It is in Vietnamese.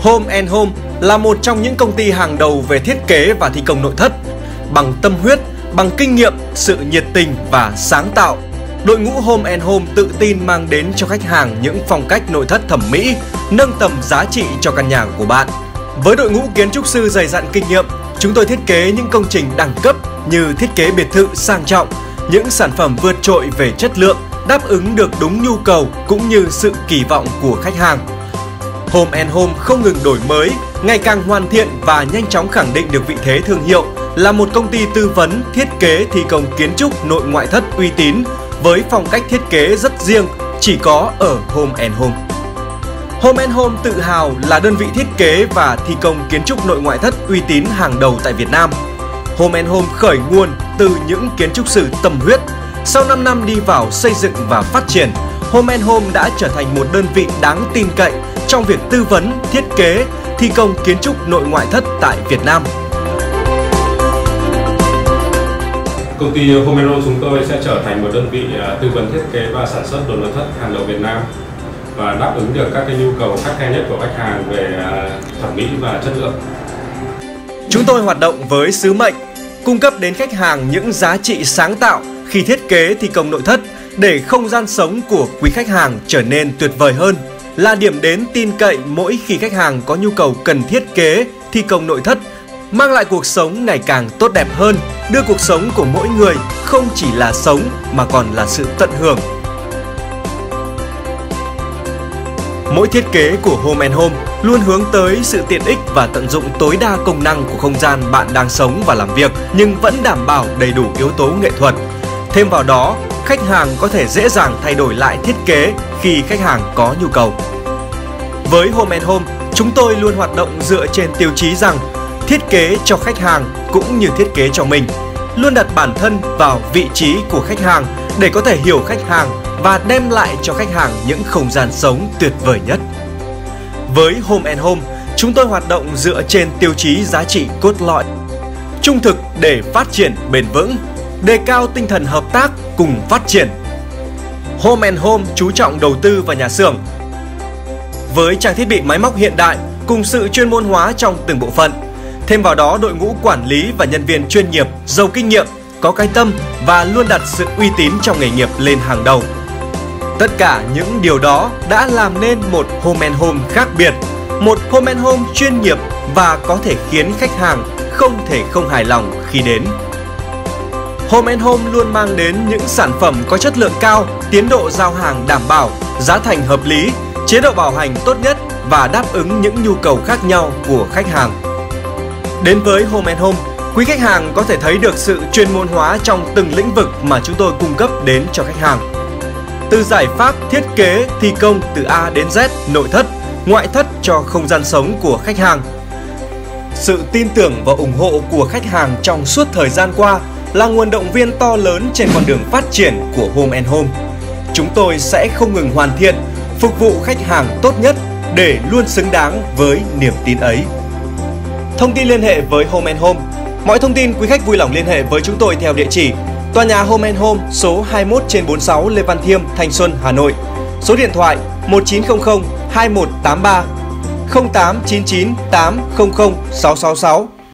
Home and Home là một trong những công ty hàng đầu về thiết kế và thi công nội thất. Bằng tâm huyết, bằng kinh nghiệm, sự nhiệt tình và sáng tạo, đội ngũ Home and Home tự tin mang đến cho khách hàng những phong cách nội thất thẩm mỹ, nâng tầm giá trị cho căn nhà của bạn. Với đội ngũ kiến trúc sư dày dặn kinh nghiệm, chúng tôi thiết kế những công trình đẳng cấp như thiết kế biệt thự sang trọng, những sản phẩm vượt trội về chất lượng, đáp ứng được đúng nhu cầu cũng như sự kỳ vọng của khách hàng. Home and Home không ngừng đổi mới, ngày càng hoàn thiện và nhanh chóng khẳng định được vị thế thương hiệu là một công ty tư vấn, thiết kế, thi công kiến trúc nội ngoại thất uy tín với phong cách thiết kế rất riêng chỉ có ở Home and Home. Home and Home tự hào là đơn vị thiết kế và thi công kiến trúc nội ngoại thất uy tín hàng đầu tại Việt Nam. Home and Home khởi nguồn từ những kiến trúc sư tâm huyết. Sau 5 năm đi vào xây dựng và phát triển, Home and Home đã trở thành một đơn vị đáng tin cậy trong việc tư vấn, thiết kế, thi công kiến trúc nội ngoại thất tại Việt Nam. Công ty Homero chúng tôi sẽ trở thành một đơn vị à, tư vấn thiết kế và sản xuất đồ nội thất hàng đầu Việt Nam và đáp ứng được các cái nhu cầu khắt khe nhất của khách hàng về à, thẩm mỹ và chất lượng. Chúng tôi hoạt động với sứ mệnh cung cấp đến khách hàng những giá trị sáng tạo khi thiết kế thi công nội thất để không gian sống của quý khách hàng trở nên tuyệt vời hơn là điểm đến tin cậy mỗi khi khách hàng có nhu cầu cần thiết kế thi công nội thất mang lại cuộc sống ngày càng tốt đẹp hơn, đưa cuộc sống của mỗi người không chỉ là sống mà còn là sự tận hưởng. Mỗi thiết kế của Home and Home luôn hướng tới sự tiện ích và tận dụng tối đa công năng của không gian bạn đang sống và làm việc nhưng vẫn đảm bảo đầy đủ yếu tố nghệ thuật. Thêm vào đó, khách hàng có thể dễ dàng thay đổi lại thiết kế khi khách hàng có nhu cầu. Với Home and Home, chúng tôi luôn hoạt động dựa trên tiêu chí rằng thiết kế cho khách hàng cũng như thiết kế cho mình, luôn đặt bản thân vào vị trí của khách hàng để có thể hiểu khách hàng và đem lại cho khách hàng những không gian sống tuyệt vời nhất. Với Home and Home, chúng tôi hoạt động dựa trên tiêu chí giá trị cốt lõi, trung thực để phát triển bền vững, đề cao tinh thần hợp tác cùng phát triển. Home and Home chú trọng đầu tư vào nhà xưởng. Với trang thiết bị máy móc hiện đại cùng sự chuyên môn hóa trong từng bộ phận, Thêm vào đó đội ngũ quản lý và nhân viên chuyên nghiệp, giàu kinh nghiệm, có cái tâm và luôn đặt sự uy tín trong nghề nghiệp lên hàng đầu. Tất cả những điều đó đã làm nên một Home and Home khác biệt, một Home and Home chuyên nghiệp và có thể khiến khách hàng không thể không hài lòng khi đến. Home and Home luôn mang đến những sản phẩm có chất lượng cao, tiến độ giao hàng đảm bảo, giá thành hợp lý, chế độ bảo hành tốt nhất và đáp ứng những nhu cầu khác nhau của khách hàng. Đến với Home and Home, quý khách hàng có thể thấy được sự chuyên môn hóa trong từng lĩnh vực mà chúng tôi cung cấp đến cho khách hàng. Từ giải pháp thiết kế, thi công từ A đến Z, nội thất, ngoại thất cho không gian sống của khách hàng. Sự tin tưởng và ủng hộ của khách hàng trong suốt thời gian qua là nguồn động viên to lớn trên con đường phát triển của Home and Home. Chúng tôi sẽ không ngừng hoàn thiện, phục vụ khách hàng tốt nhất để luôn xứng đáng với niềm tin ấy. Thông tin liên hệ với Home and Home. Mọi thông tin quý khách vui lòng liên hệ với chúng tôi theo địa chỉ Tòa nhà Home and Home số 21 trên 46 Lê Văn Thiêm, Thanh Xuân, Hà Nội. Số điện thoại 1900 2183 0899 800 666